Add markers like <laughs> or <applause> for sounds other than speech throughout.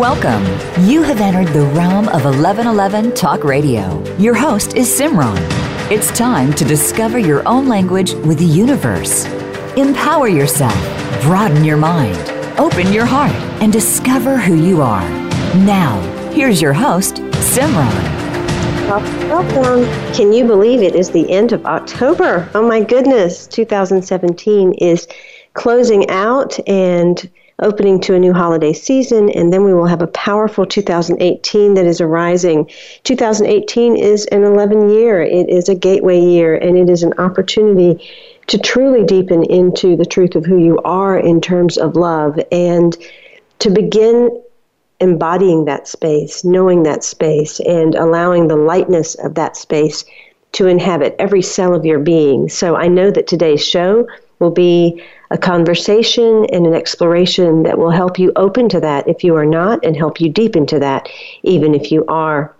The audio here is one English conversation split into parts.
Welcome. You have entered the realm of 1111 Talk Radio. Your host is Simran. It's time to discover your own language with the universe. Empower yourself, broaden your mind, open your heart, and discover who you are. Now, here's your host, Simran. Welcome. Can you believe it is the end of October? Oh my goodness, 2017 is closing out and opening to a new holiday season, and then we will have a powerful 2018 that is arising. 2018 is an 11 year, it is a gateway year, and it is an opportunity to truly deepen into the truth of who you are in terms of love and to begin embodying that space, knowing that space, and allowing the lightness of that space to inhabit every cell of your being. So I know that today's show will be a conversation and an exploration that will help you open to that if you are not, and help you deep into that even if you are.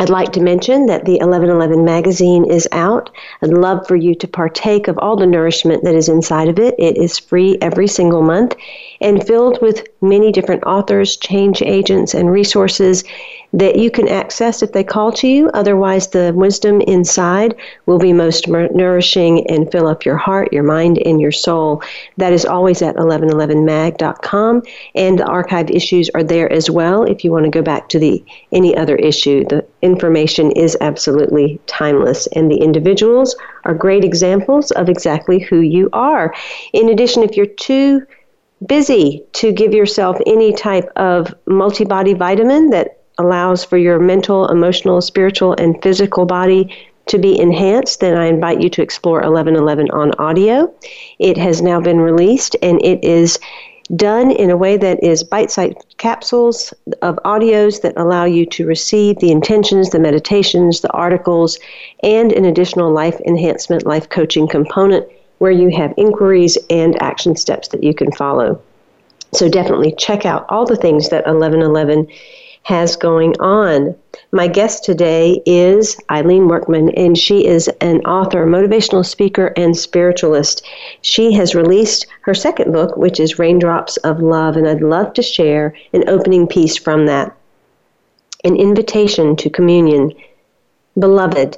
I'd like to mention that the 1111 magazine is out. I'd love for you to partake of all the nourishment that is inside of it. It is free every single month and filled with many different authors, change agents, and resources that you can access if they call to you. Otherwise, the wisdom inside will be most nourishing and fill up your heart, your mind, and your soul. That is always at 1111mag.com, and the archive issues are there as well if you want to go back to the any other issue. The information is absolutely timeless, and the individuals are great examples of exactly who you are. In addition, if you're too busy to give yourself any type of multi body vitamin that allows for your mental, emotional, spiritual, and physical body to be enhanced, then I invite you to explore 1111 on audio. It has now been released and it is done in a way that is bite sized capsules of audios that allow you to receive the intentions, the meditations, the articles, and an additional life enhancement, life coaching component where you have inquiries and action steps that you can follow. So definitely check out all the things that 1111 has going on. My guest today is Eileen Workman, and she is an author, motivational speaker, and spiritualist. She has released her second book, which is Raindrops of Love, and I'd love to share an opening piece from that. An invitation to communion. Beloved,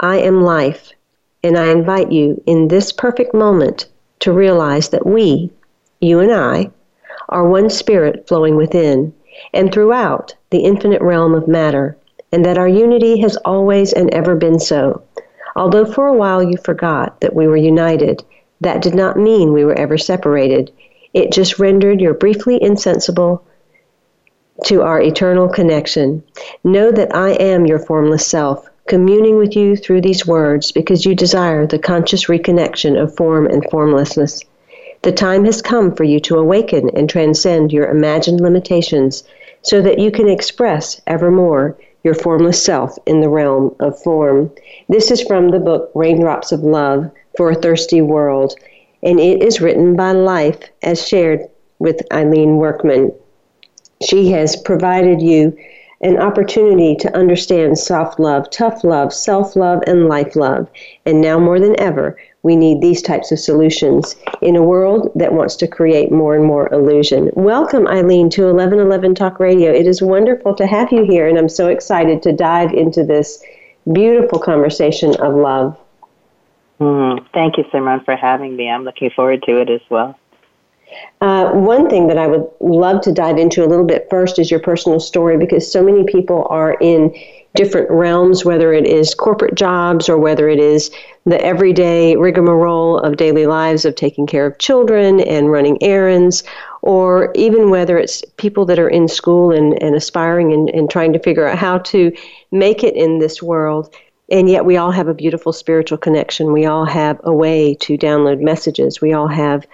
I am life, and I invite you in this perfect moment to realize that we, you and I, are one spirit flowing within and throughout the infinite realm of matter, and that our unity has always and ever been so. Although for a while you forgot that we were united, that did not mean we were ever separated. It just rendered you briefly insensible to our eternal connection. Know that I am your formless self, communing with you through these words because you desire the conscious reconnection of form and formlessness. The time has come for you to awaken and transcend your imagined limitations so that you can express evermore your formless self in the realm of form. This is from the book Raindrops of Love for a Thirsty World, and it is written by Life as shared with Eileen Workman. She has provided you an opportunity to understand soft love, tough love, self love, and life love. And now more than ever, we need these types of solutions in a world that wants to create more and more illusion. Welcome, Eileen, to 1111 Talk Radio. It is wonderful to have you here, and I'm so excited to dive into this beautiful conversation of love. Mm, thank you, Simran, for having me. I'm looking forward to it as well. Uh, one thing that I would love to dive into a little bit first is your personal story because so many people are in different realms, whether it is corporate jobs or whether it is the everyday rigmarole of daily lives of taking care of children and running errands, or even whether it's people that are in school and, and aspiring and, and trying to figure out how to make it in this world. And yet, we all have a beautiful spiritual connection. We all have a way to download messages. We all have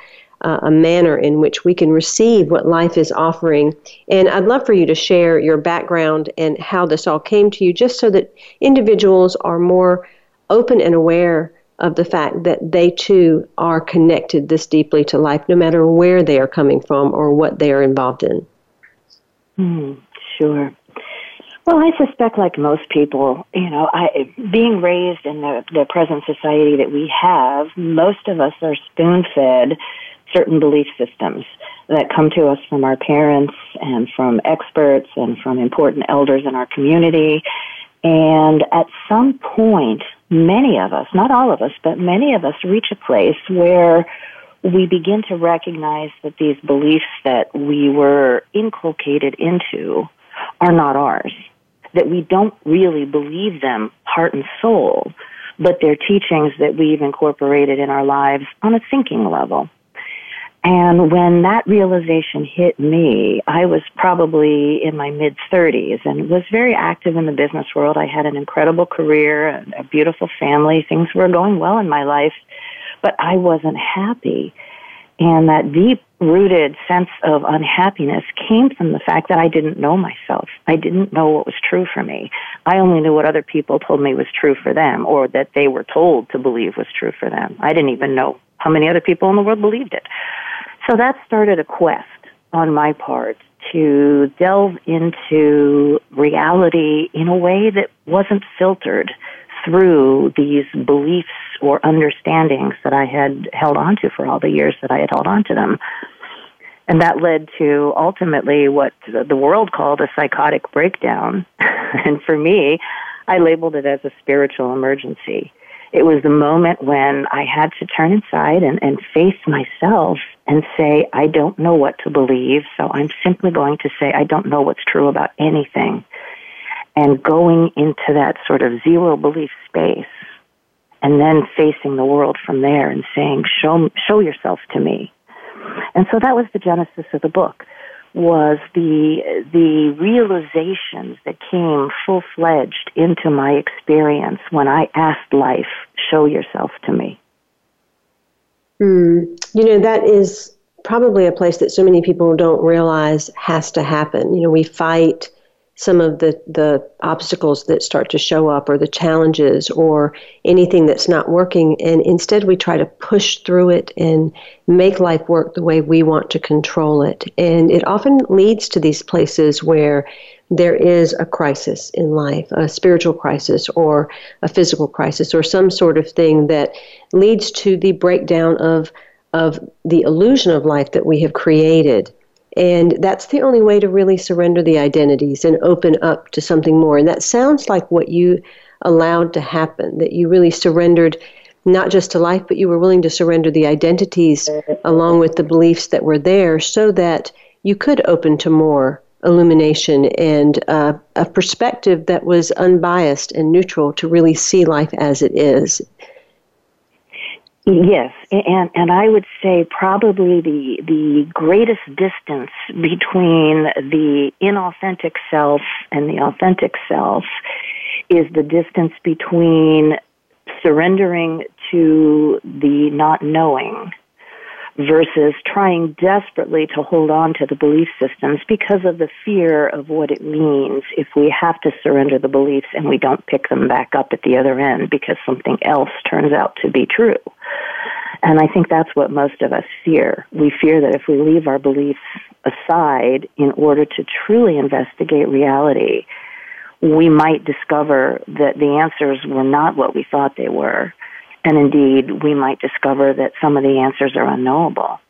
uh, a manner in which we can receive what life is offering. And I'd love for you to share your background and how this all came to you, just so that individuals are more open and aware of the fact that they too are connected this deeply to life, no matter where they are coming from or what they are involved in. Mm, sure. Well, I suspect, like most people, you know, I, being raised in the, the present society that we have, most of us are spoon fed certain belief systems that come to us from our parents and from experts and from important elders in our community. And at some point, many of us, not all of us, but many of us reach a place where we begin to recognize that these beliefs that we were inculcated into are not ours. That we don't really believe them heart and soul, but they're teachings that we've incorporated in our lives on a thinking level. And when that realization hit me, I was probably in my mid 30s and was very active in the business world. I had an incredible career, a beautiful family. Things were going well in my life, but I wasn't happy. And that deep rooted sense of unhappiness came from the fact that I didn't know myself. I didn't know what was true for me. I only knew what other people told me was true for them or that they were told to believe was true for them. I didn't even know how many other people in the world believed it. So that started a quest on my part to delve into reality in a way that wasn't filtered through these beliefs or understandings that I had held onto for all the years that I had held onto them. And that led to ultimately what the world called a psychotic breakdown. <laughs> and for me, I labeled it as a spiritual emergency. It was the moment when I had to turn inside and, and face myself and say, I don't know what to believe, so I'm simply going to say, I don't know what's true about anything. And going into that sort of zero belief space and then facing the world from there and saying, show, show yourself to me. And so that was the genesis of the book was the the realizations that came full fledged into my experience when I asked life, "Show yourself to me." Mm. You know that is probably a place that so many people don't realize has to happen. You know, we fight some of the, the obstacles that start to show up or the challenges or anything that's not working. And instead, we try to push through it and make life work the way we want to control it. And it often leads to these places where there is a crisis in life, a spiritual crisis or a physical crisis or some sort of thing that leads to the breakdown of of the illusion of life that we have created and that's the only way to really surrender the identities and open up to something more. And that sounds like what you allowed to happen, that you really surrendered not just to life, but you were willing to surrender the identities along with the beliefs that were there so that you could open to more illumination and uh, a perspective that was unbiased and neutral to really see life as it is. Yes, and and I would say probably the the greatest distance between the inauthentic self and the authentic self is the distance between surrendering to the not knowing versus trying desperately to hold on to the belief systems because of the fear of what it means if we have to surrender the beliefs and we don't pick them back up at the other end because something else turns out to be true. And I think that's what most of us fear. We fear that if we leave our beliefs aside in order to truly investigate reality, we might discover that the answers were not what we thought they were. And indeed, we might discover that some of the answers are unknowable.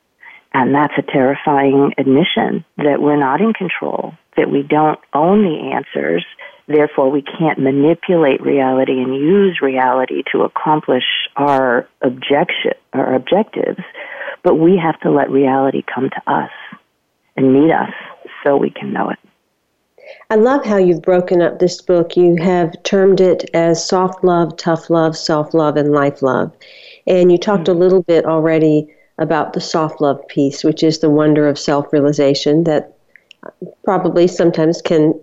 And that's a terrifying admission that we're not in control, that we don't own the answers, Therefore, we can't manipulate reality and use reality to accomplish our objection, our objectives, but we have to let reality come to us and meet us so we can know it. I love how you've broken up this book. You have termed it as soft love, tough love, self love, and life love. And you talked mm-hmm. a little bit already about the soft love piece, which is the wonder of self realization that probably sometimes can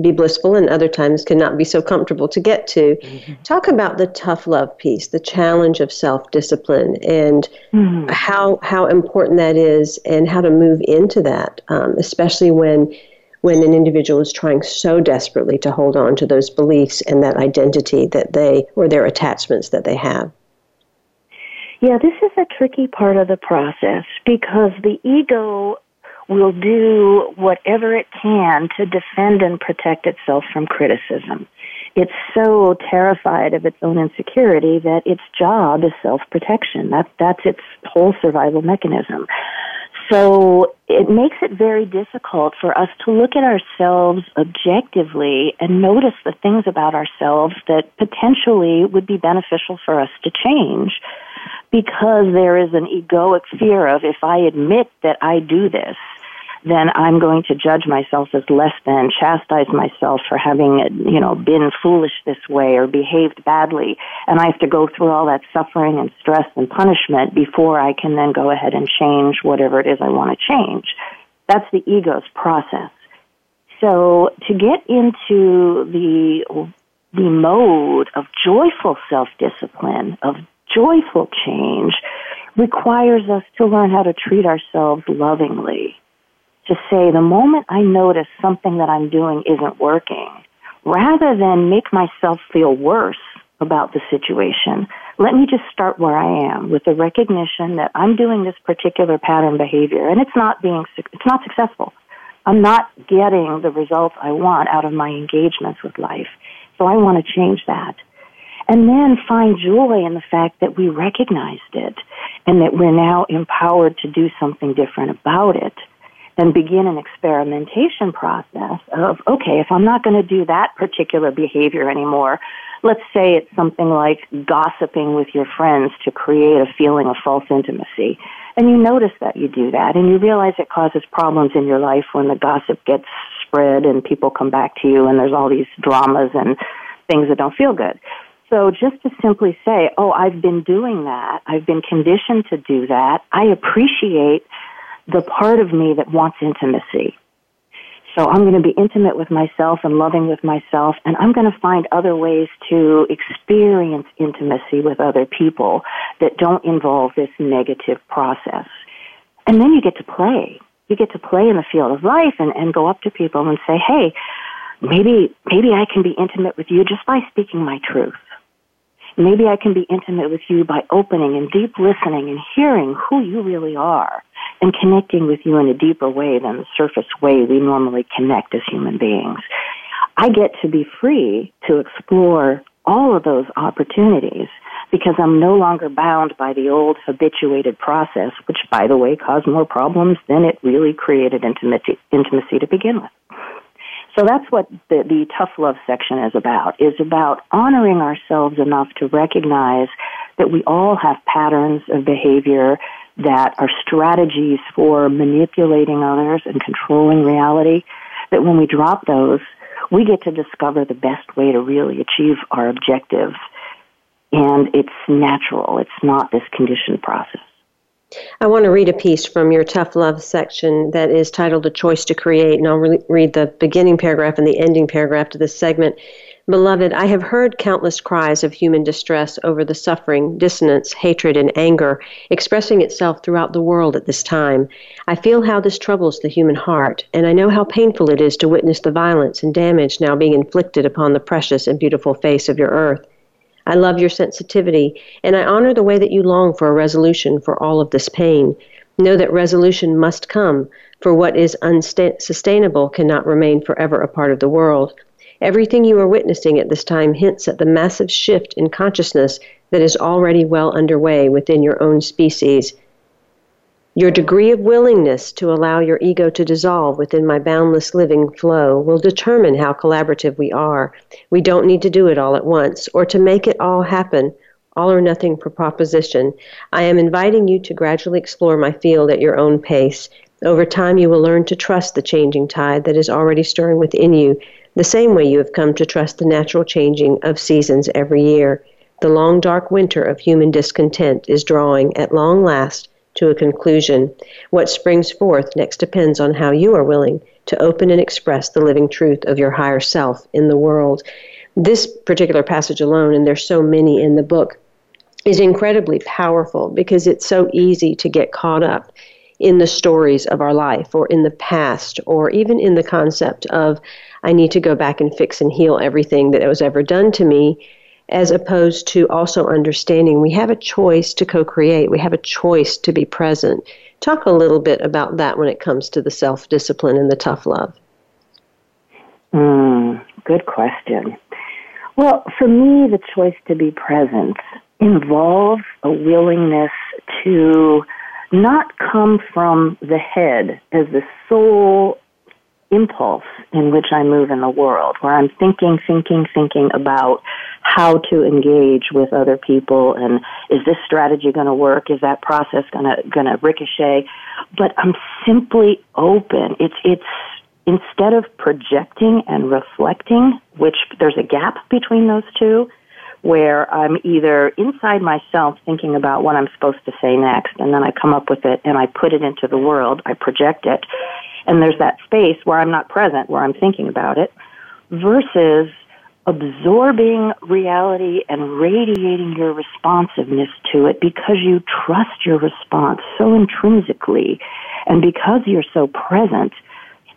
be blissful and other times cannot be so comfortable to get to. Mm-hmm. Talk about the tough love piece, the challenge of self discipline, and mm-hmm. how how important that is, and how to move into that, um, especially when when an individual is trying so desperately to hold on to those beliefs and that identity that they or their attachments that they have. Yeah, this is a tricky part of the process because the ego will do whatever it can to defend and protect itself from criticism. it's so terrified of its own insecurity that its job is self-protection. That, that's its whole survival mechanism. So it makes it very difficult for us to look at ourselves objectively and notice the things about ourselves that potentially would be beneficial for us to change because there is an egoic fear of if I admit that I do this, then I'm going to judge myself as less than, chastise myself for having, you know, been foolish this way or behaved badly. And I have to go through all that suffering and stress and punishment before I can then go ahead and change whatever it is I want to change. That's the ego's process. So to get into the, the mode of joyful self-discipline, of joyful change, requires us to learn how to treat ourselves lovingly to say the moment I notice something that I'm doing isn't working, rather than make myself feel worse about the situation, let me just start where I am with the recognition that I'm doing this particular pattern behavior and it's not being, it's not successful. I'm not getting the results I want out of my engagements with life. So I want to change that. And then find joy in the fact that we recognized it and that we're now empowered to do something different about it and begin an experimentation process of, okay, if I'm not going to do that particular behavior anymore, let's say it's something like gossiping with your friends to create a feeling of false intimacy. And you notice that you do that and you realize it causes problems in your life when the gossip gets spread and people come back to you and there's all these dramas and things that don't feel good. So just to simply say, oh, I've been doing that. I've been conditioned to do that. I appreciate the part of me that wants intimacy. So I'm going to be intimate with myself and loving with myself, and I'm going to find other ways to experience intimacy with other people that don't involve this negative process. And then you get to play. You get to play in the field of life and, and go up to people and say, hey, maybe, maybe I can be intimate with you just by speaking my truth. Maybe I can be intimate with you by opening and deep listening and hearing who you really are and connecting with you in a deeper way than the surface way we normally connect as human beings. I get to be free to explore all of those opportunities because I'm no longer bound by the old habituated process, which by the way caused more problems than it really created intimacy, intimacy to begin with. So that's what the, the tough love section is about, is about honoring ourselves enough to recognize that we all have patterns of behavior that are strategies for manipulating others and controlling reality, that when we drop those, we get to discover the best way to really achieve our objectives. And it's natural. It's not this conditioned process. I want to read a piece from your Tough Love section that is titled A Choice to Create, and I'll re- read the beginning paragraph and the ending paragraph to this segment. Beloved, I have heard countless cries of human distress over the suffering, dissonance, hatred, and anger expressing itself throughout the world at this time. I feel how this troubles the human heart, and I know how painful it is to witness the violence and damage now being inflicted upon the precious and beautiful face of your earth. I love your sensitivity, and I honor the way that you long for a resolution for all of this pain. Know that resolution must come, for what is unsustainable cannot remain forever a part of the world. Everything you are witnessing at this time hints at the massive shift in consciousness that is already well underway within your own species. Your degree of willingness to allow your ego to dissolve within my boundless living flow will determine how collaborative we are. We don't need to do it all at once or to make it all happen, all or nothing proposition. I am inviting you to gradually explore my field at your own pace. Over time, you will learn to trust the changing tide that is already stirring within you the same way you have come to trust the natural changing of seasons every year. The long dark winter of human discontent is drawing, at long last, to a conclusion. What springs forth next depends on how you are willing to open and express the living truth of your higher self in the world. This particular passage alone, and there's so many in the book, is incredibly powerful because it's so easy to get caught up in the stories of our life or in the past or even in the concept of I need to go back and fix and heal everything that was ever done to me, as opposed to also understanding we have a choice to co create, we have a choice to be present. Talk a little bit about that when it comes to the self discipline and the tough love. Mm, good question. Well, for me, the choice to be present involves a willingness to not come from the head as the sole impulse in which I move in the world, where I'm thinking, thinking, thinking about how to engage with other people and is this strategy going to work? Is that process going to going to ricochet? But I'm simply open. It's it's instead of projecting and reflecting, which there's a gap between those two, where I'm either inside myself thinking about what I'm supposed to say next, and then I come up with it and I put it into the world, I project it, and there's that space where I'm not present, where I'm thinking about it, versus absorbing reality and radiating your responsiveness to it because you trust your response so intrinsically and because you're so present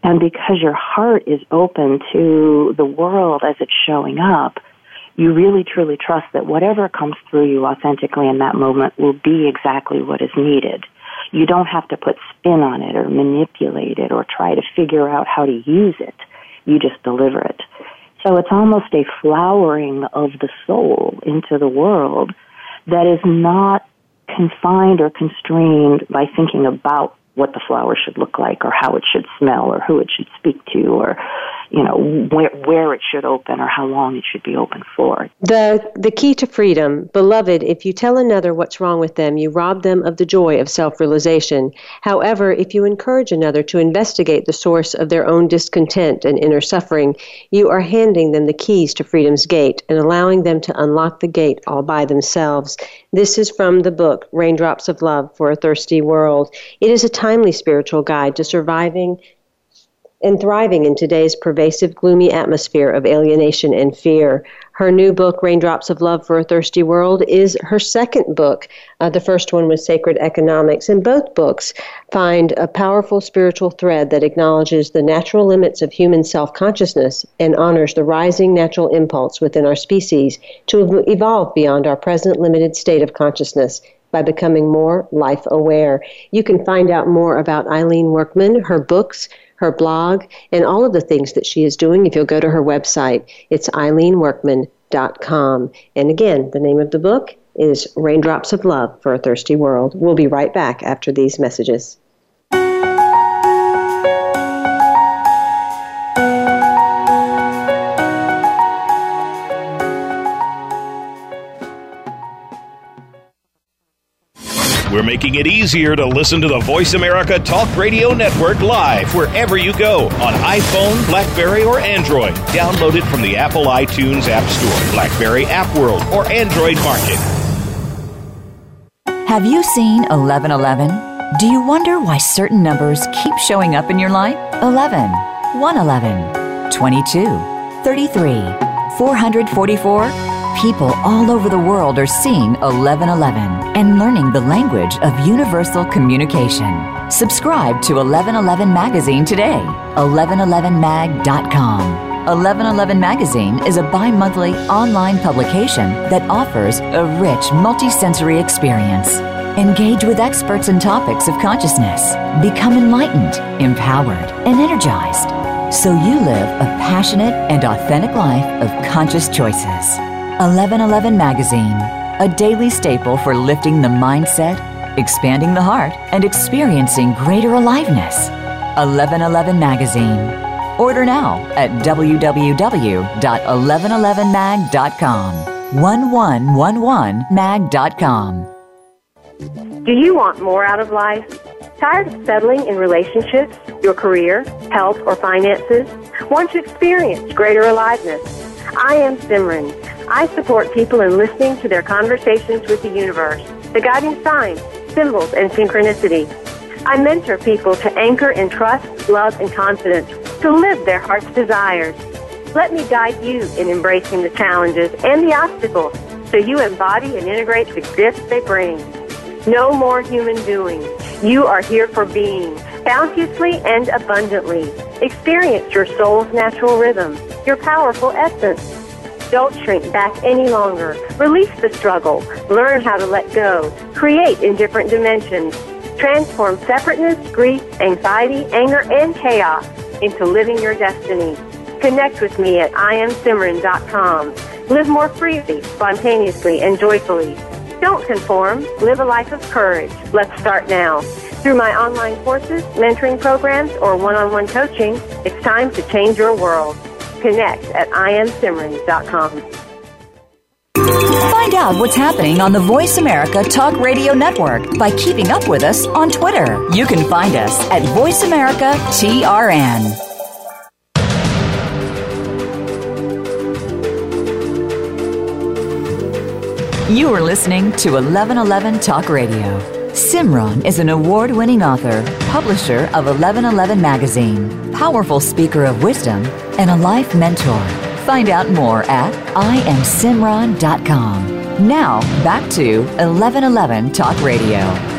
and because your heart is open to the world as it's showing up you really truly trust that whatever comes through you authentically in that moment will be exactly what is needed. You don't have to put spin on it or manipulate it or try to figure out how to use it. You just deliver it. So it's almost a flowering of the soul into the world that is not confined or constrained by thinking about what the flower should look like or how it should smell or who it should speak to or you know where where it should open or how long it should be open for. The the key to freedom, beloved, if you tell another what's wrong with them, you rob them of the joy of self-realization. However, if you encourage another to investigate the source of their own discontent and inner suffering, you are handing them the keys to freedom's gate and allowing them to unlock the gate all by themselves. This is from the book Raindrops of Love for a Thirsty World. It is a timely spiritual guide to surviving and thriving in today's pervasive, gloomy atmosphere of alienation and fear. Her new book, Raindrops of Love for a Thirsty World, is her second book. Uh, the first one was Sacred Economics, and both books find a powerful spiritual thread that acknowledges the natural limits of human self consciousness and honors the rising natural impulse within our species to evolve beyond our present limited state of consciousness by becoming more life aware. You can find out more about Eileen Workman, her books, her blog, and all of the things that she is doing if you'll go to her website. It's eileenworkman.com. And again, the name of the book is Raindrops of Love for a Thirsty World. We'll be right back after these messages. We're making it easier to listen to the Voice America Talk Radio Network live wherever you go on iPhone, Blackberry, or Android. Download it from the Apple iTunes App Store, Blackberry App World, or Android Market. Have you seen 1111? Do you wonder why certain numbers keep showing up in your life? 11, 111, 22, 33, 444? People all over the world are seeing 1111 and learning the language of universal communication. Subscribe to 1111 Magazine today. 1111mag.com. 1111 Magazine is a bi monthly online publication that offers a rich multisensory experience. Engage with experts and topics of consciousness. Become enlightened, empowered, and energized so you live a passionate and authentic life of conscious choices. 1111 Magazine, a daily staple for lifting the mindset, expanding the heart, and experiencing greater aliveness. 1111 Magazine. Order now at www.1111mag.com. 1111mag.com. Do you want more out of life? Tired of settling in relationships, your career, health, or finances? Want to experience greater aliveness? I am Simran I support people in listening to their conversations with the universe, the guiding signs, symbols, and synchronicity. I mentor people to anchor in trust, love, and confidence to live their heart's desires. Let me guide you in embracing the challenges and the obstacles so you embody and integrate the gifts they bring. No more human doing. You are here for being, bounteously and abundantly. Experience your soul's natural rhythm, your powerful essence don't shrink back any longer. Release the struggle. Learn how to let go. Create in different dimensions. Transform separateness, grief, anxiety, anger, and chaos into living your destiny. Connect with me at IamSimran.com. Live more freely, spontaneously, and joyfully. Don't conform. Live a life of courage. Let's start now. Through my online courses, mentoring programs, or one-on-one coaching, it's time to change your world. Connect at iamsimran.com. Find out what's happening on the Voice America Talk Radio Network by keeping up with us on Twitter. You can find us at Voice America TRN. You are listening to 1111 Talk Radio. Simran is an award winning author, publisher of 1111 Magazine, powerful speaker of wisdom, and a life mentor. Find out more at IamSimran.com. Now, back to 1111 Talk Radio.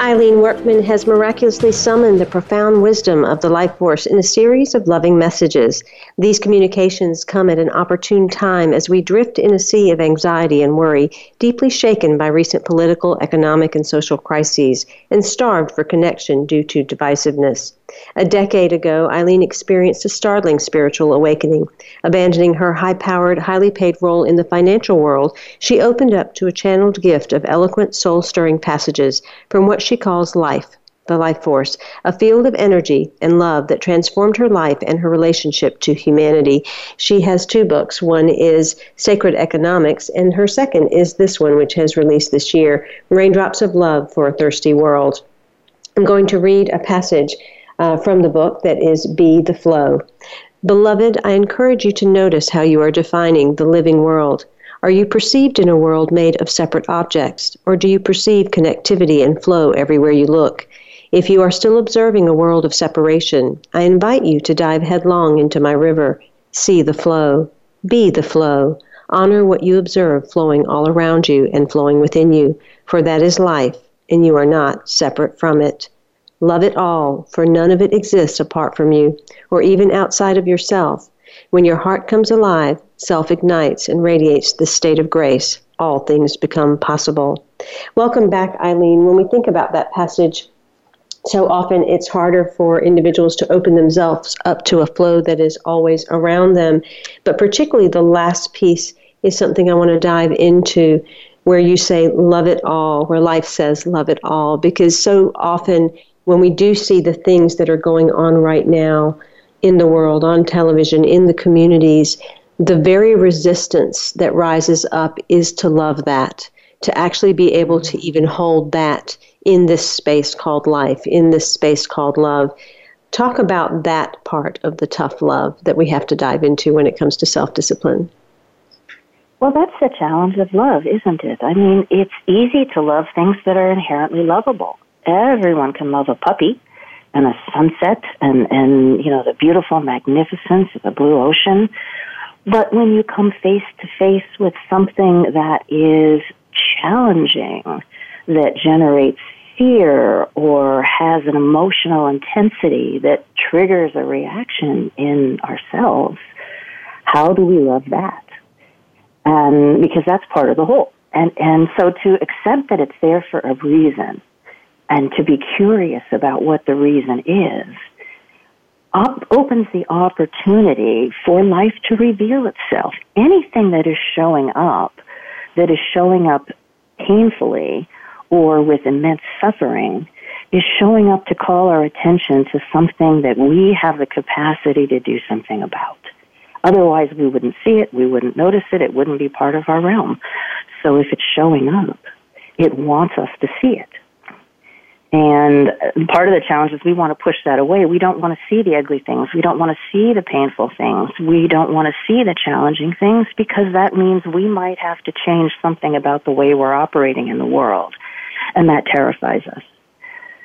Eileen Workman has miraculously summoned the profound wisdom of the life force in a series of loving messages. These communications come at an opportune time as we drift in a sea of anxiety and worry, deeply shaken by recent political, economic, and social crises, and starved for connection due to divisiveness. A decade ago, Eileen experienced a startling spiritual awakening. Abandoning her high powered, highly paid role in the financial world, she opened up to a channeled gift of eloquent, soul stirring passages from what she calls life, the life force, a field of energy and love that transformed her life and her relationship to humanity. She has two books. One is Sacred Economics, and her second is this one, which has released this year Raindrops of Love for a Thirsty World. I'm going to read a passage uh, from the book that is Be the Flow. Beloved, I encourage you to notice how you are defining the living world. Are you perceived in a world made of separate objects, or do you perceive connectivity and flow everywhere you look? If you are still observing a world of separation, I invite you to dive headlong into my river. See the flow. Be the flow. Honor what you observe flowing all around you and flowing within you, for that is life, and you are not separate from it. Love it all, for none of it exists apart from you, or even outside of yourself. When your heart comes alive, self ignites and radiates this state of grace, all things become possible. Welcome back, Eileen. When we think about that passage, so often it's harder for individuals to open themselves up to a flow that is always around them. But particularly the last piece is something I want to dive into where you say, love it all, where life says, love it all, because so often when we do see the things that are going on right now in the world, on television, in the communities, the very resistance that rises up is to love that, to actually be able to even hold that in this space called life, in this space called love. Talk about that part of the tough love that we have to dive into when it comes to self discipline. Well, that's the challenge of love, isn't it? I mean, it's easy to love things that are inherently lovable everyone can love a puppy and a sunset and, and, you know, the beautiful magnificence of the blue ocean. But when you come face to face with something that is challenging, that generates fear or has an emotional intensity that triggers a reaction in ourselves, how do we love that? And because that's part of the whole. And, and so to accept that it's there for a reason and to be curious about what the reason is op- opens the opportunity for life to reveal itself. Anything that is showing up, that is showing up painfully or with immense suffering, is showing up to call our attention to something that we have the capacity to do something about. Otherwise, we wouldn't see it, we wouldn't notice it, it wouldn't be part of our realm. So if it's showing up, it wants us to see it. And part of the challenge is we want to push that away. We don't want to see the ugly things. We don't want to see the painful things. We don't want to see the challenging things because that means we might have to change something about the way we're operating in the world. And that terrifies us.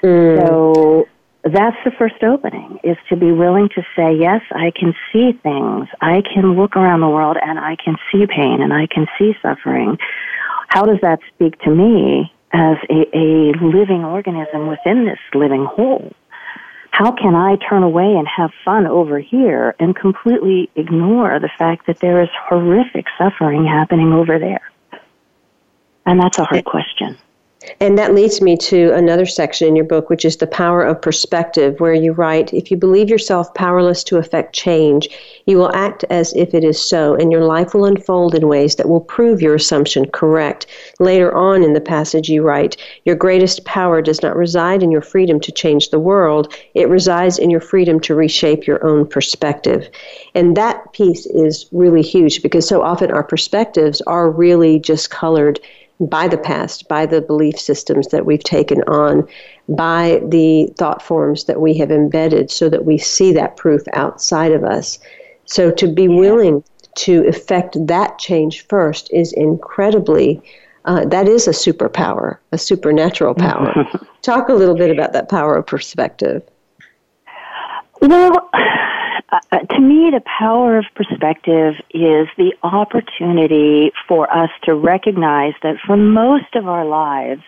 Mm. So that's the first opening is to be willing to say, yes, I can see things. I can look around the world and I can see pain and I can see suffering. How does that speak to me? As a, a living organism within this living whole. How can I turn away and have fun over here and completely ignore the fact that there is horrific suffering happening over there? And that's a hard question. And that leads me to another section in your book, which is The Power of Perspective, where you write If you believe yourself powerless to affect change, you will act as if it is so, and your life will unfold in ways that will prove your assumption correct. Later on in the passage, you write Your greatest power does not reside in your freedom to change the world, it resides in your freedom to reshape your own perspective. And that piece is really huge because so often our perspectives are really just colored by the past, by the belief systems that we've taken on, by the thought forms that we have embedded so that we see that proof outside of us. So to be willing to effect that change first is incredibly, uh, that is a superpower, a supernatural power. <laughs> Talk a little bit about that power of perspective. Well, uh, to me, the power of perspective is the opportunity for us to recognize that for most of our lives,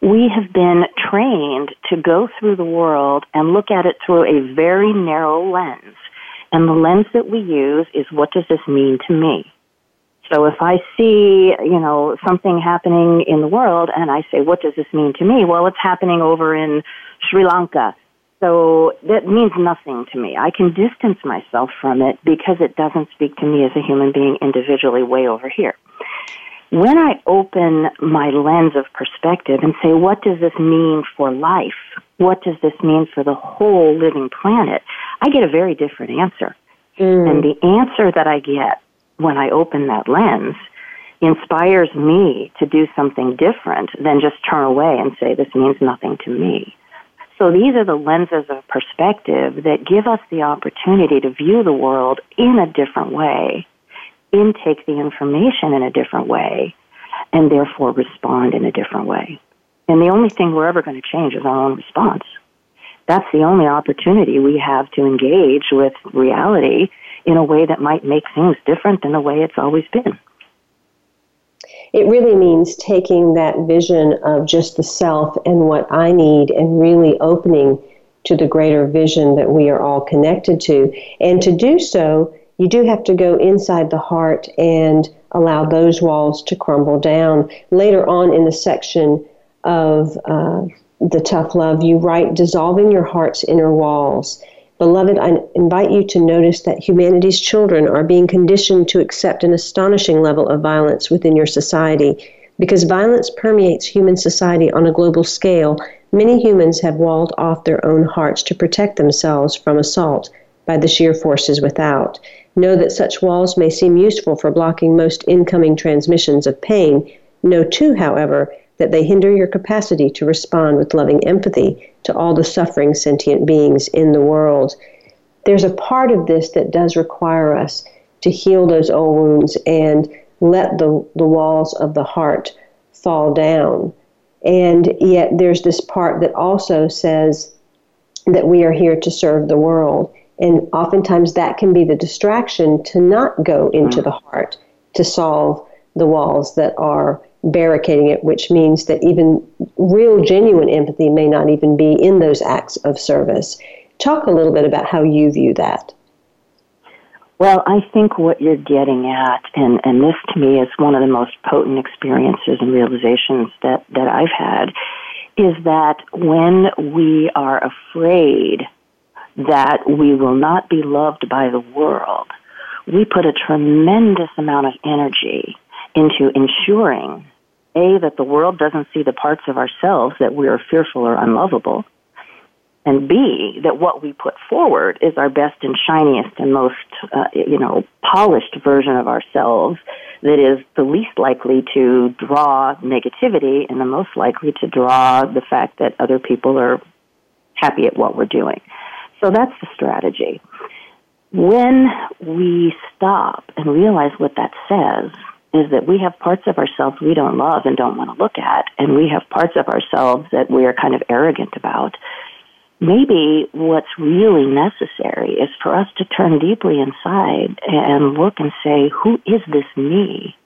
we have been trained to go through the world and look at it through a very narrow lens. And the lens that we use is what does this mean to me? So if I see, you know, something happening in the world and I say, what does this mean to me? Well, it's happening over in Sri Lanka so that means nothing to me. I can distance myself from it because it doesn't speak to me as a human being individually way over here. When I open my lens of perspective and say, what does this mean for life? What does this mean for the whole living planet? I get a very different answer. Mm. And the answer that I get when I open that lens inspires me to do something different than just turn away and say, this means nothing to me. So these are the lenses of perspective that give us the opportunity to view the world in a different way, intake the information in a different way, and therefore respond in a different way. And the only thing we're ever going to change is our own response. That's the only opportunity we have to engage with reality in a way that might make things different than the way it's always been it really means taking that vision of just the self and what I need and really opening to the greater vision that we are all connected to. And to do so, you do have to go inside the heart and allow those walls to crumble down. Later on in the section of uh, the tough love, you write dissolving your heart's inner walls. Beloved, I invite you to notice that humanity's children are being conditioned to accept an astonishing level of violence within your society. Because violence permeates human society on a global scale, many humans have walled off their own hearts to protect themselves from assault by the sheer forces without. Know that such walls may seem useful for blocking most incoming transmissions of pain. Know too, however, that they hinder your capacity to respond with loving empathy to all the suffering sentient beings in the world. There's a part of this that does require us to heal those old wounds and let the, the walls of the heart fall down. And yet, there's this part that also says that we are here to serve the world. And oftentimes, that can be the distraction to not go into mm. the heart to solve the walls that are barricading it, which means that even real, genuine empathy may not even be in those acts of service. Talk a little bit about how you view that. Well, I think what you're getting at, and, and this to me is one of the most potent experiences and realizations that, that I've had, is that when we are afraid that we will not be loved by the world, we put a tremendous amount of energy into ensuring a that the world doesn't see the parts of ourselves that we are fearful or unlovable and b that what we put forward is our best and shiniest and most uh, you know polished version of ourselves that is the least likely to draw negativity and the most likely to draw the fact that other people are happy at what we're doing. So that's the strategy. When we stop and realize what that says is that we have parts of ourselves we don't love and don't want to look at, and we have parts of ourselves that we are kind of arrogant about. Maybe what's really necessary is for us to turn deeply inside and look and say, who is this me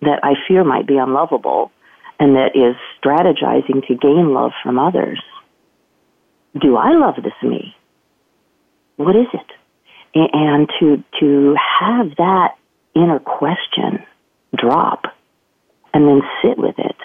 that I fear might be unlovable and that is strategizing to gain love from others? Do I love this me? What is it? And to, to have that inner question drop and then sit with it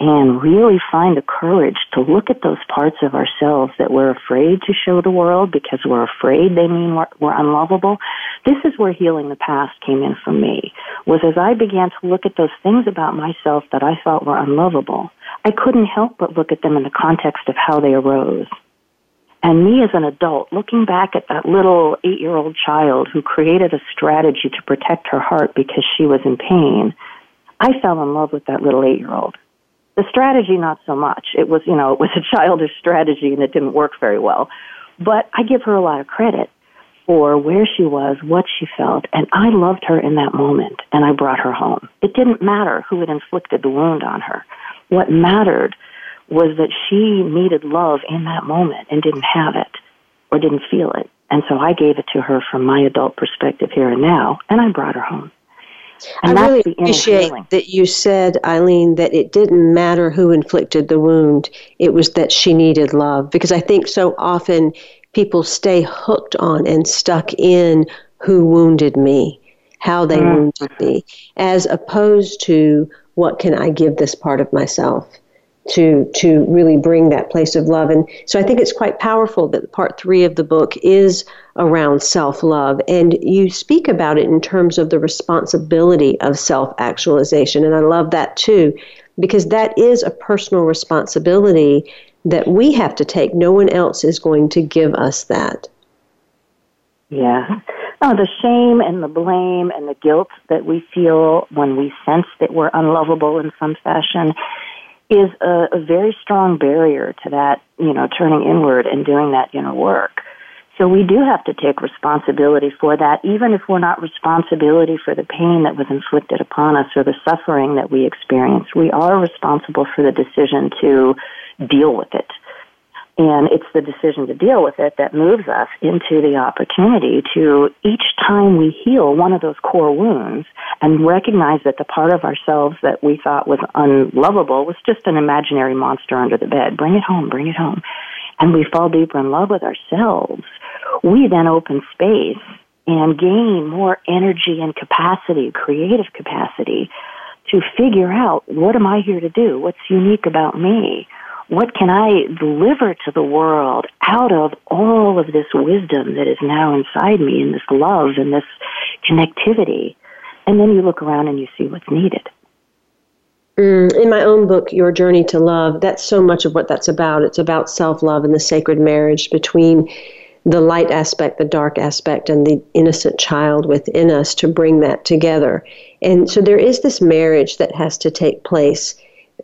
and really find the courage to look at those parts of ourselves that we're afraid to show the world because we're afraid they mean we're, unlovable. This is where healing the past came in for me, was as I began to look at those things about myself that I thought were unlovable, I couldn't help but look at them in the context of how they arose. And me as an adult, looking back at that little eight year old child who created a strategy to protect her heart because she was in pain, I fell in love with that little eight year old. The strategy, not so much. It was, you know, it was a <laughs> childish strategy and it didn't work very well. But I give her a lot of credit for where she was, what she felt, and I loved her in that moment and I brought her home. It didn't matter who had inflicted the wound on her. What mattered was that she needed love in that moment and didn't have it or didn't feel it. And so I gave it to her from my adult perspective here and now, and I brought her home. And I really appreciate that you said, Eileen, that it didn't matter who inflicted the wound, it was that she needed love. Because I think so often people stay hooked on and stuck in who wounded me, how they mm. wounded me, as opposed to what can I give this part of myself to to really bring that place of love. And so i think it's quite powerful that part 3 of the book is around self-love and you speak about it in terms of the responsibility of self-actualization and i love that too because that is a personal responsibility that we have to take. No one else is going to give us that. Yeah. Oh, the shame and the blame and the guilt that we feel when we sense that we're unlovable in some fashion is a, a very strong barrier to that, you know, turning inward and doing that inner work. So we do have to take responsibility for that, even if we're not responsibility for the pain that was inflicted upon us or the suffering that we experienced. We are responsible for the decision to deal with it. And it's the decision to deal with it that moves us into the opportunity to each time we heal one of those core wounds and recognize that the part of ourselves that we thought was unlovable was just an imaginary monster under the bed. Bring it home, bring it home. And we fall deeper in love with ourselves. We then open space and gain more energy and capacity, creative capacity to figure out what am I here to do? What's unique about me? What can I deliver to the world out of all of this wisdom that is now inside me and this love and this connectivity? And then you look around and you see what's needed. Mm, in my own book, Your Journey to Love, that's so much of what that's about. It's about self love and the sacred marriage between the light aspect, the dark aspect, and the innocent child within us to bring that together. And so there is this marriage that has to take place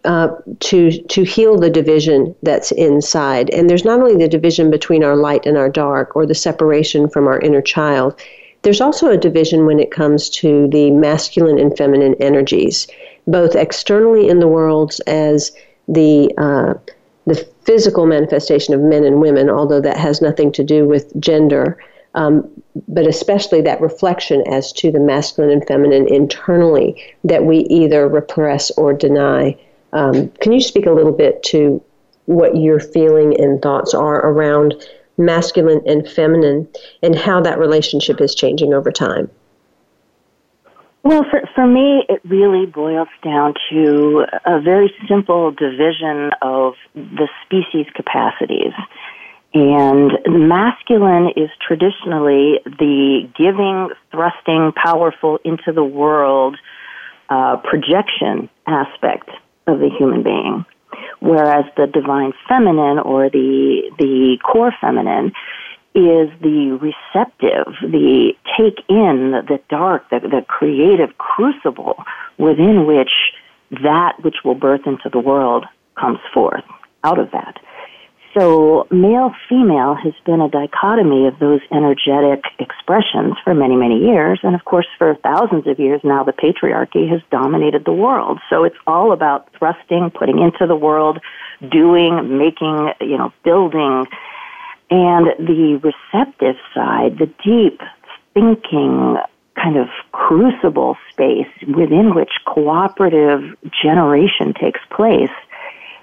uh, to to heal the division that's inside. And there's not only the division between our light and our dark, or the separation from our inner child. There's also a division when it comes to the masculine and feminine energies, both externally in the world as the uh, the physical manifestation of men and women, although that has nothing to do with gender. Um, but especially that reflection as to the masculine and feminine internally that we either repress or deny um, can you speak a little bit to what your feeling and thoughts are around masculine and feminine and how that relationship is changing over time? Well, for, for me, it really boils down to a very simple division of the species capacities. And masculine is traditionally the giving, thrusting, powerful into the world uh, projection aspect of the human being. Whereas the divine feminine or the, the core feminine is the receptive, the take in, the dark, the, the creative crucible within which that which will birth into the world comes forth out of that. So male female has been a dichotomy of those energetic expressions for many, many years. And of course, for thousands of years now, the patriarchy has dominated the world. So it's all about thrusting, putting into the world, doing, making, you know, building. And the receptive side, the deep thinking, kind of crucible space within which cooperative generation takes place,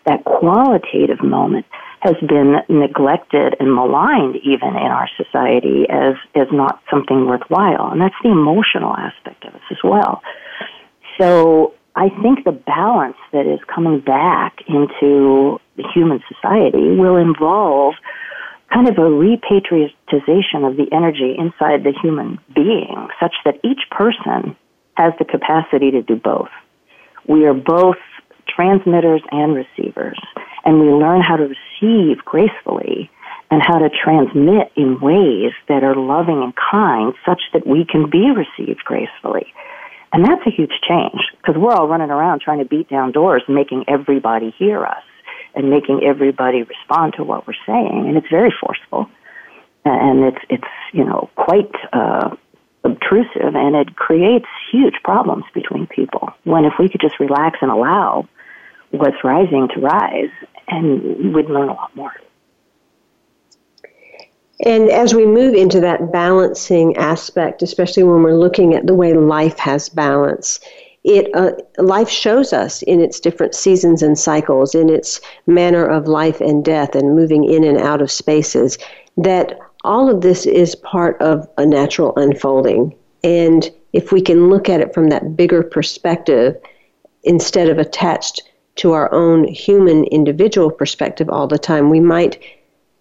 that qualitative moment has been neglected and maligned even in our society as, as not something worthwhile. And that's the emotional aspect of us as well. So I think the balance that is coming back into the human society will involve kind of a repatriatization of the energy inside the human being such that each person has the capacity to do both. We are both transmitters and receivers, and we learn how to receive gracefully and how to transmit in ways that are loving and kind such that we can be received gracefully. And that's a huge change because we're all running around trying to beat down doors, making everybody hear us and making everybody respond to what we're saying. And it's very forceful. And it's, it's, you know, quite, uh, obtrusive and it creates huge problems between people. When if we could just relax and allow what's rising to rise, and we'd learn a lot more. And as we move into that balancing aspect, especially when we're looking at the way life has balance, it uh, life shows us in its different seasons and cycles, in its manner of life and death, and moving in and out of spaces, that all of this is part of a natural unfolding. And if we can look at it from that bigger perspective, instead of attached to our own human individual perspective all the time, we might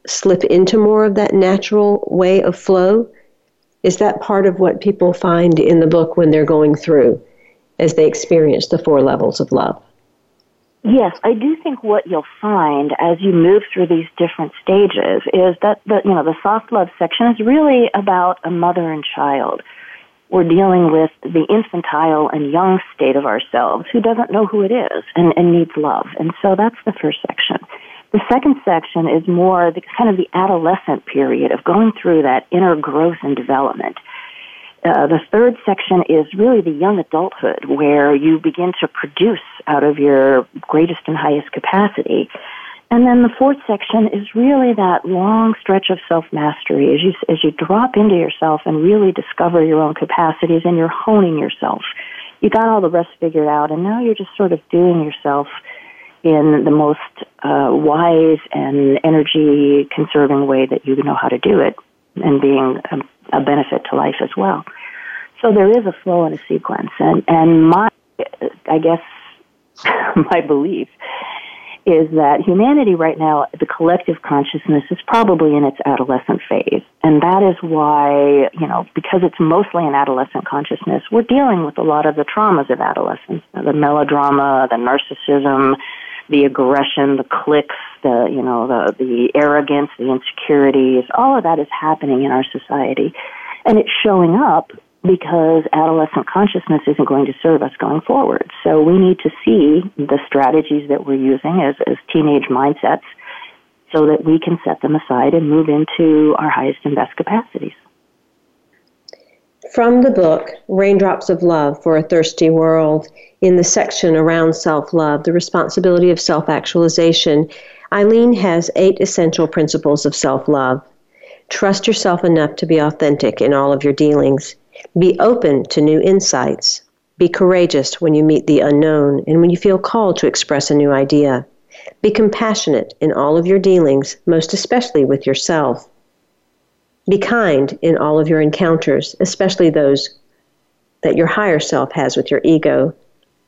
slip into more of that natural way of flow. Is that part of what people find in the book when they're going through as they experience the four levels of love? Yes, I do think what you'll find as you move through these different stages is that the you know the soft love section is really about a mother and child. We're dealing with the infantile and young state of ourselves who doesn't know who it is and, and needs love. And so that's the first section. The second section is more the kind of the adolescent period of going through that inner growth and development. Uh, the third section is really the young adulthood, where you begin to produce out of your greatest and highest capacity. And then the fourth section is really that long stretch of self mastery as you as you drop into yourself and really discover your own capacities and you're honing yourself. You got all the rest figured out, and now you're just sort of doing yourself in the most uh, wise and energy conserving way that you know how to do it, and being a a benefit to life as well. So there is a flow and a sequence, and and my, I guess, <laughs> my belief is that humanity right now, the collective consciousness is probably in its adolescent phase. And that is why, you know, because it's mostly an adolescent consciousness, we're dealing with a lot of the traumas of adolescence, the melodrama, the narcissism, the aggression, the cliques, the, you know, the, the arrogance, the insecurities, all of that is happening in our society. And it's showing up because adolescent consciousness isn't going to serve us going forward. So we need to see the strategies that we're using as, as teenage mindsets so that we can set them aside and move into our highest and best capacities. From the book, Raindrops of Love for a Thirsty World, in the section around self love, the responsibility of self actualization, Eileen has eight essential principles of self love. Trust yourself enough to be authentic in all of your dealings. Be open to new insights. Be courageous when you meet the unknown and when you feel called to express a new idea. Be compassionate in all of your dealings, most especially with yourself. Be kind in all of your encounters, especially those that your higher self has with your ego.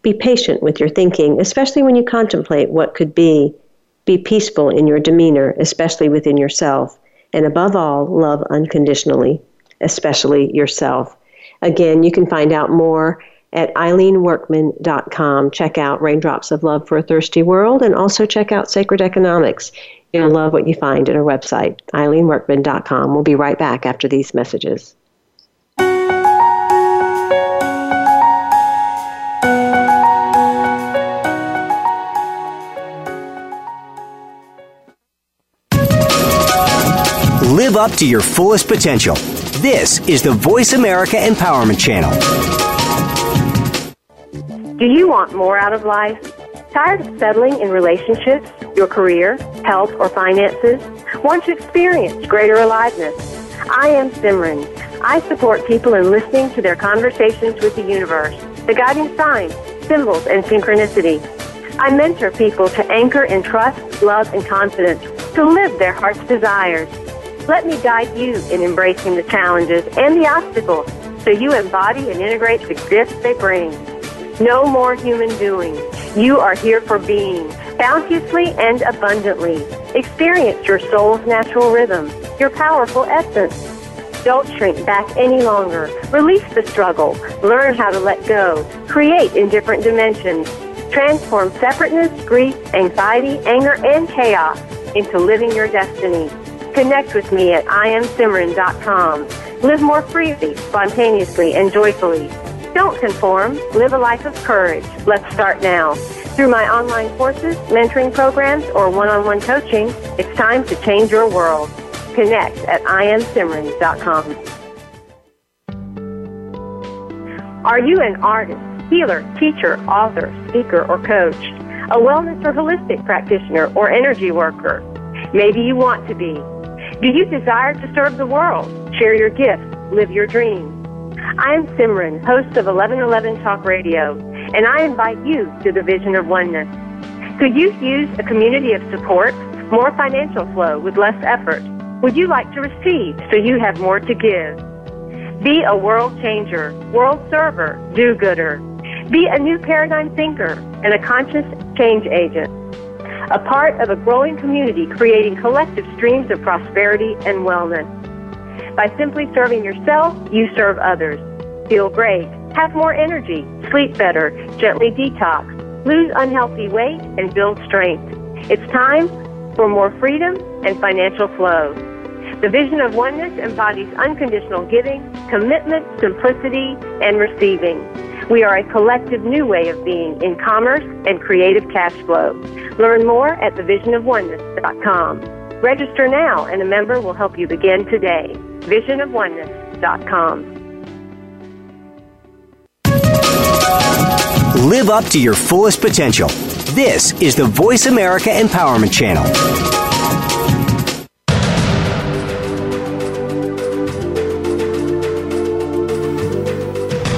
Be patient with your thinking, especially when you contemplate what could be. Be peaceful in your demeanor, especially within yourself. And above all, love unconditionally, especially yourself. Again, you can find out more at eileenworkman.com. Check out Raindrops of Love for a Thirsty World and also check out Sacred Economics. You'll love what you find at our website, eileenworkman.com. We'll be right back after these messages. Live up to your fullest potential. This is the Voice America Empowerment Channel. Do you want more out of life? Tired of settling in relationships, your career, health, or finances? Want to experience greater aliveness? I am Simran. I support people in listening to their conversations with the universe, the guiding signs, symbols, and synchronicity. I mentor people to anchor in trust, love, and confidence to live their heart's desires. Let me guide you in embracing the challenges and the obstacles so you embody and integrate the gifts they bring. No more human doing. You are here for being, bounteously and abundantly. Experience your soul's natural rhythm, your powerful essence. Don't shrink back any longer. Release the struggle. Learn how to let go. Create in different dimensions. Transform separateness, grief, anxiety, anger, and chaos into living your destiny. Connect with me at iamsimran.com. Live more freely, spontaneously, and joyfully. Don't conform. Live a life of courage. Let's start now. Through my online courses, mentoring programs, or one-on-one coaching, it's time to change your world. Connect at iamsimran.com. Are you an artist, healer, teacher, author, speaker, or coach? A wellness or holistic practitioner or energy worker? Maybe you want to be. Do you desire to serve the world, share your gifts, live your dreams? I am Simran, host of 1111 Talk Radio, and I invite you to the vision of oneness. Could you use a community of support, more financial flow with less effort? Would you like to receive so you have more to give? Be a world changer, world server, do-gooder. Be a new paradigm thinker and a conscious change agent. A part of a growing community creating collective streams of prosperity and wellness. By simply serving yourself, you serve others. Feel great, have more energy, sleep better, gently detox, lose unhealthy weight, and build strength. It's time for more freedom and financial flow. The vision of oneness embodies unconditional giving, commitment, simplicity, and receiving. We are a collective new way of being in commerce and creative cash flow. Learn more at thevisionofoneness.com. Register now and a member will help you begin today visionofoneness.com. Live up to your fullest potential. This is the Voice America Empowerment Channel.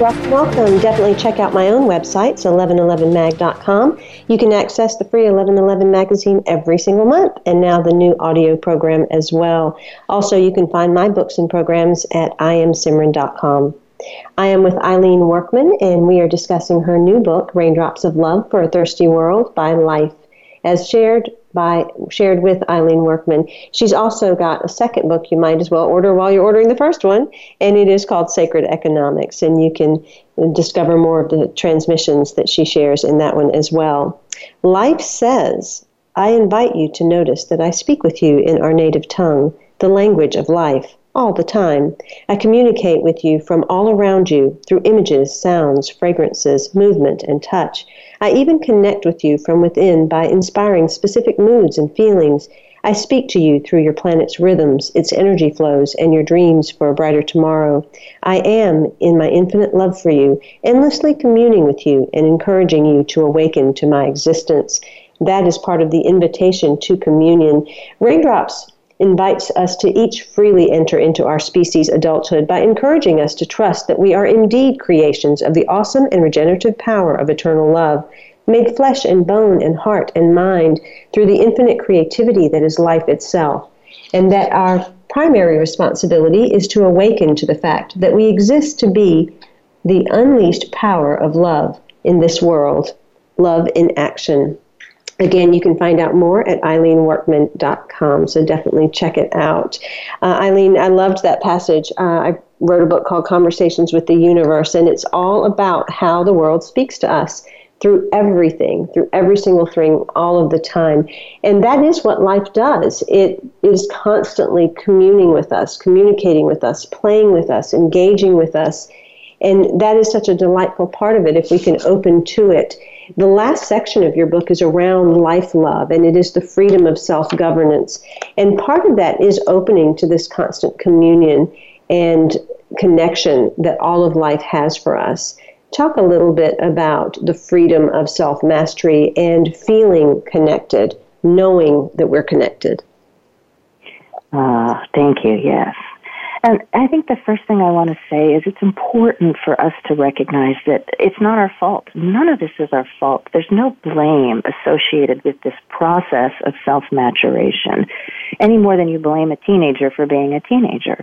Welcome. Definitely check out my own website, it's 1111mag.com. You can access the free 1111 magazine every single month and now the new audio program as well. Also, you can find my books and programs at iamsimran.com. I am with Eileen Workman, and we are discussing her new book, Raindrops of Love for a Thirsty World by Life. As shared by shared with Eileen Workman. She's also got a second book you might as well order while you're ordering the first one, and it is called Sacred Economics, and you can discover more of the transmissions that she shares in that one as well. Life says, I invite you to notice that I speak with you in our native tongue, the language of life all the time. I communicate with you from all around you through images, sounds, fragrances, movement, and touch. I even connect with you from within by inspiring specific moods and feelings. I speak to you through your planet's rhythms, its energy flows, and your dreams for a brighter tomorrow. I am, in my infinite love for you, endlessly communing with you and encouraging you to awaken to my existence. That is part of the invitation to communion. Raindrops invites us to each freely enter into our species adulthood by encouraging us to trust that we are indeed creations of the awesome and regenerative power of eternal love, made flesh and bone and heart and mind through the infinite creativity that is life itself, and that our primary responsibility is to awaken to the fact that we exist to be the unleashed power of love in this world, love in action. Again, you can find out more at eileenworkman.com, so definitely check it out. Uh, Eileen, I loved that passage. Uh, I wrote a book called Conversations with the Universe, and it's all about how the world speaks to us through everything, through every single thing, all of the time. And that is what life does. It is constantly communing with us, communicating with us, playing with us, engaging with us. And that is such a delightful part of it if we can open to it the last section of your book is around life love, and it is the freedom of self governance. And part of that is opening to this constant communion and connection that all of life has for us. Talk a little bit about the freedom of self mastery and feeling connected, knowing that we're connected. Uh, thank you, yes. And I think the first thing I want to say is it's important for us to recognize that it's not our fault. None of this is our fault. There's no blame associated with this process of self-maturation any more than you blame a teenager for being a teenager.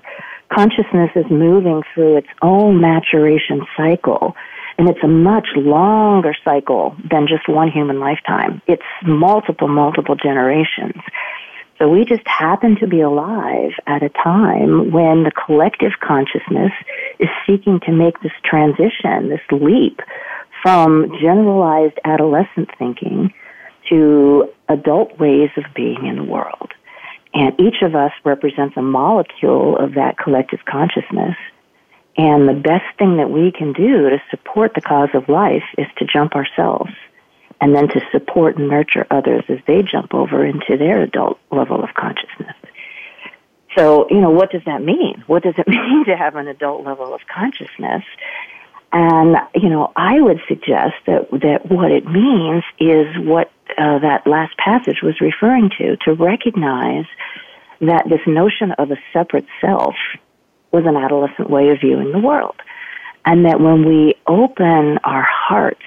Consciousness is moving through its own maturation cycle and it's a much longer cycle than just one human lifetime. It's multiple, multiple generations. So we just happen to be alive at a time when the collective consciousness is seeking to make this transition, this leap from generalized adolescent thinking to adult ways of being in the world. And each of us represents a molecule of that collective consciousness. And the best thing that we can do to support the cause of life is to jump ourselves and then to support and nurture others as they jump over into their adult level of consciousness. So, you know, what does that mean? <laughs> What does it <laughs> mean to have an adult level of consciousness? And, you know, I would suggest that, that what it means is what uh, that last passage was referring to, to recognize that this notion of a separate self was an adolescent way of viewing the world. And that when we open our hearts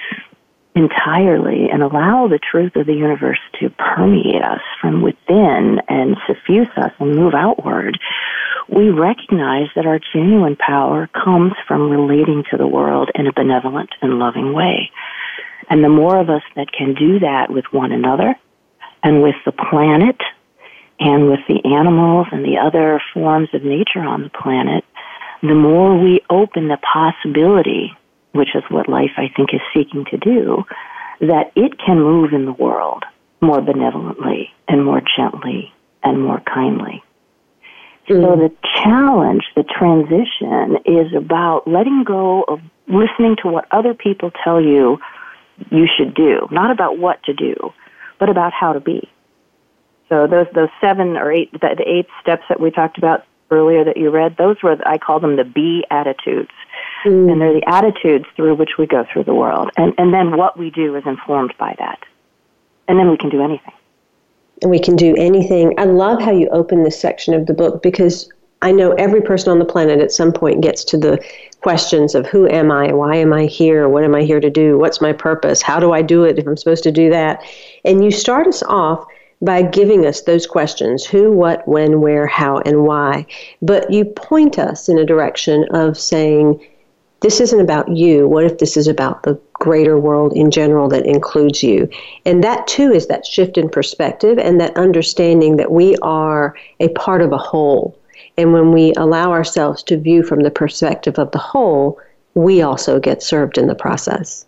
entirely and allow the truth of the universe to permeate us from within and suffuse us and move outward, we recognize that our genuine power comes from relating to the world in a benevolent and loving way. And the more of us that can do that with one another and with the planet and with the animals and the other forms of nature on the planet, the more we open the possibility which is what life I think is seeking to do, that it can move in the world more benevolently and more gently and more kindly. Mm. So the challenge, the transition is about letting go of listening to what other people tell you you should do, not about what to do, but about how to be. So those those seven or eight the, the eight steps that we talked about earlier that you read, those were I call them the be attitudes. Mm. And they're the attitudes through which we go through the world. And, and then what we do is informed by that. And then we can do anything. We can do anything. I love how you open this section of the book because I know every person on the planet at some point gets to the questions of who am I? Why am I here? What am I here to do? What's my purpose? How do I do it if I'm supposed to do that? And you start us off by giving us those questions who, what, when, where, how, and why. But you point us in a direction of saying, this isn't about you. What if this is about the greater world in general that includes you? And that too is that shift in perspective and that understanding that we are a part of a whole. And when we allow ourselves to view from the perspective of the whole, we also get served in the process.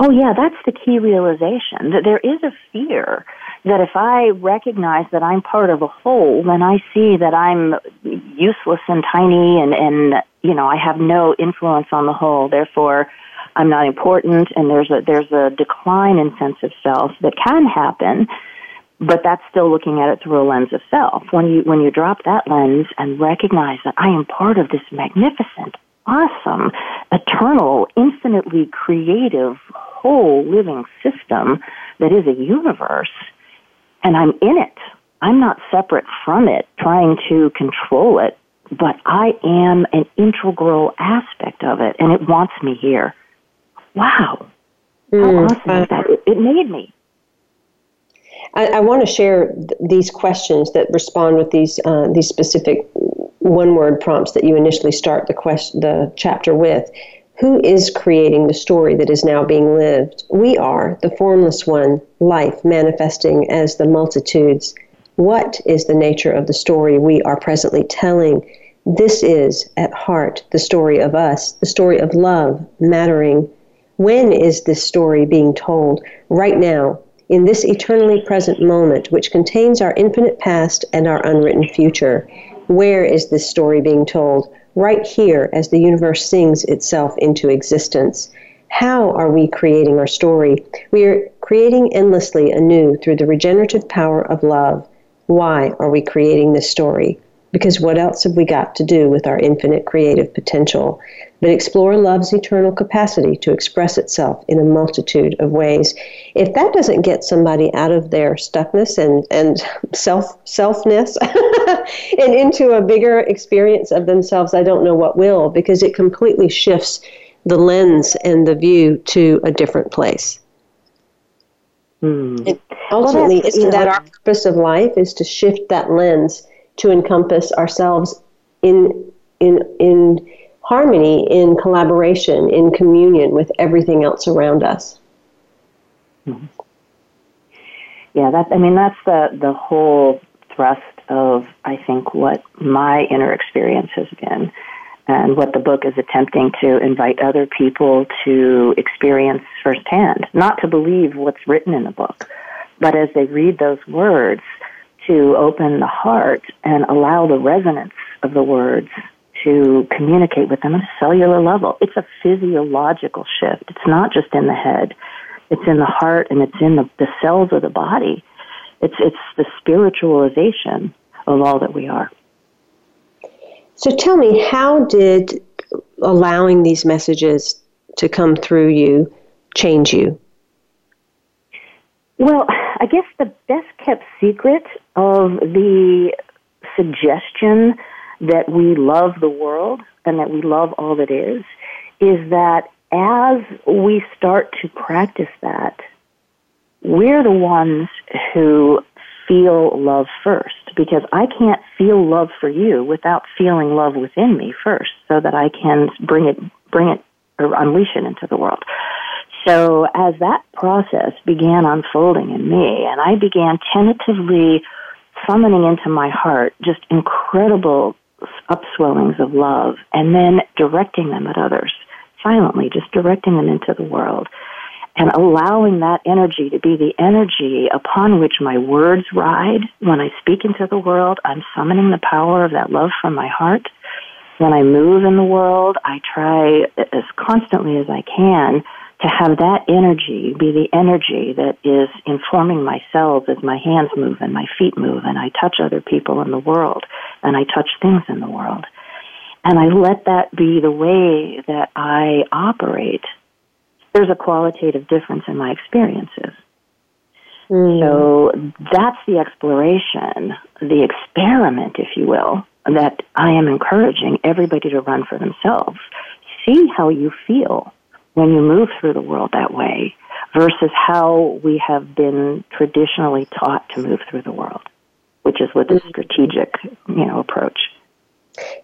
Oh, yeah, that's the key realization that there is a fear that if I recognize that I'm part of a whole, then I see that I'm useless and tiny and, and, you know, I have no influence on the whole. Therefore, I'm not important and there's a, there's a decline in sense of self that can happen, but that's still looking at it through a lens of self. When you, when you drop that lens and recognize that I am part of this magnificent, awesome, eternal, infinitely creative, whole living system that is a universe, and I'm in it. I'm not separate from it, trying to control it, but I am an integral aspect of it, and it wants me here. Wow. How mm, awesome is that? It, it made me. I, I, want to share th- these questions that respond with these uh, these specific one word prompts that you initially start the question the chapter with who is creating the story that is now being lived? We are, the formless one, life manifesting as the multitudes. What is the nature of the story we are presently telling? This is, at heart, the story of us, the story of love, mattering. When is this story being told? Right now, in this eternally present moment, which contains our infinite past and our unwritten future. Where is this story being told? Right here as the universe sings itself into existence. How are we creating our story? We are creating endlessly anew through the regenerative power of love. Why are we creating this story? Because what else have we got to do with our infinite creative potential? But explore love's eternal capacity to express itself in a multitude of ways. If that doesn't get somebody out of their stuckness and, and self selfness <laughs> and into a bigger experience of themselves, I don't know what will, because it completely shifts the lens and the view to a different place. Mm. ultimately, well, isn't that our purpose of life is to shift that lens to encompass ourselves in in in harmony, in collaboration, in communion with everything else around us. Mm-hmm. Yeah, that I mean that's the the whole thrust of I think what my inner experience has been and what the book is attempting to invite other people to experience firsthand, not to believe what's written in the book, but as they read those words, to open the heart and allow the resonance of the words to communicate with them on a cellular level. It's a physiological shift. It's not just in the head. It's in the heart and it's in the, the cells of the body. It's, it's the spiritualization of all that we are. So tell me, how did allowing these messages to come through you change you? Well, I guess the best kept secret of the suggestion that we love the world and that we love all that is is that as we start to practice that, we're the ones who feel love first because I can't feel love for you without feeling love within me first so that I can bring it, bring it, or unleash it into the world. So as that process began unfolding in me and I began tentatively summoning into my heart just incredible upswellings of love and then directing them at others silently, just directing them into the world and allowing that energy to be the energy upon which my words ride. When I speak into the world, I'm summoning the power of that love from my heart. When I move in the world, I try as constantly as I can to have that energy be the energy that is informing my cells as my hands move and my feet move and I touch other people in the world and I touch things in the world. And I let that be the way that I operate there's a qualitative difference in my experiences. Mm. So that's the exploration, the experiment, if you will, that I am encouraging everybody to run for themselves. See how you feel when you move through the world that way versus how we have been traditionally taught to move through the world, which is with a mm. strategic, you know, approach.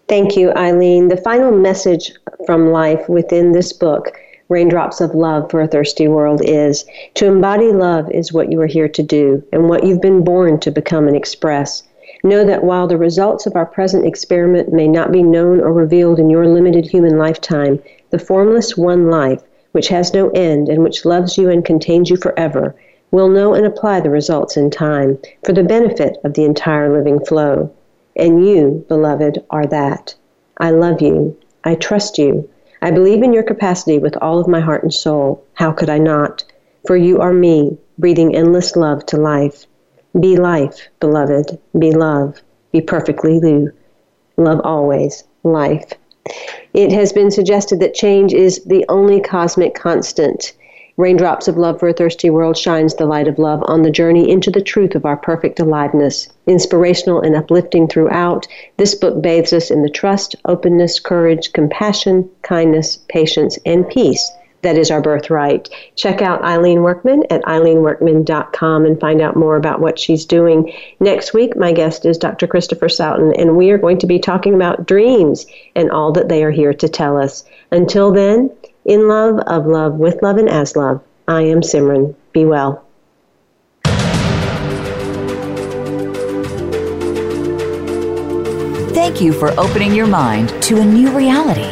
Thank you, Eileen. The final message from life within this book Raindrops of Love for a Thirsty World is to embody love is what you are here to do and what you've been born to become and express. Know that while the results of our present experiment may not be known or revealed in your limited human lifetime, the formless one life, which has no end and which loves you and contains you forever, will know and apply the results in time for the benefit of the entire living flow. And you, beloved, are that. I love you. I trust you. I believe in your capacity with all of my heart and soul. How could I not? For you are me, breathing endless love to life. Be life, beloved. Be love. Be perfectly you. Love always. Life. It has been suggested that change is the only cosmic constant. Raindrops of Love for a Thirsty World shines the light of love on the journey into the truth of our perfect aliveness. Inspirational and uplifting throughout, this book bathes us in the trust, openness, courage, compassion, kindness, patience, and peace that is our birthright. Check out Eileen Workman at eileenworkman.com and find out more about what she's doing. Next week, my guest is Dr. Christopher Sowton, and we are going to be talking about dreams and all that they are here to tell us. Until then, in love, of love, with love, and as love, I am Simran. Be well. Thank you for opening your mind to a new reality,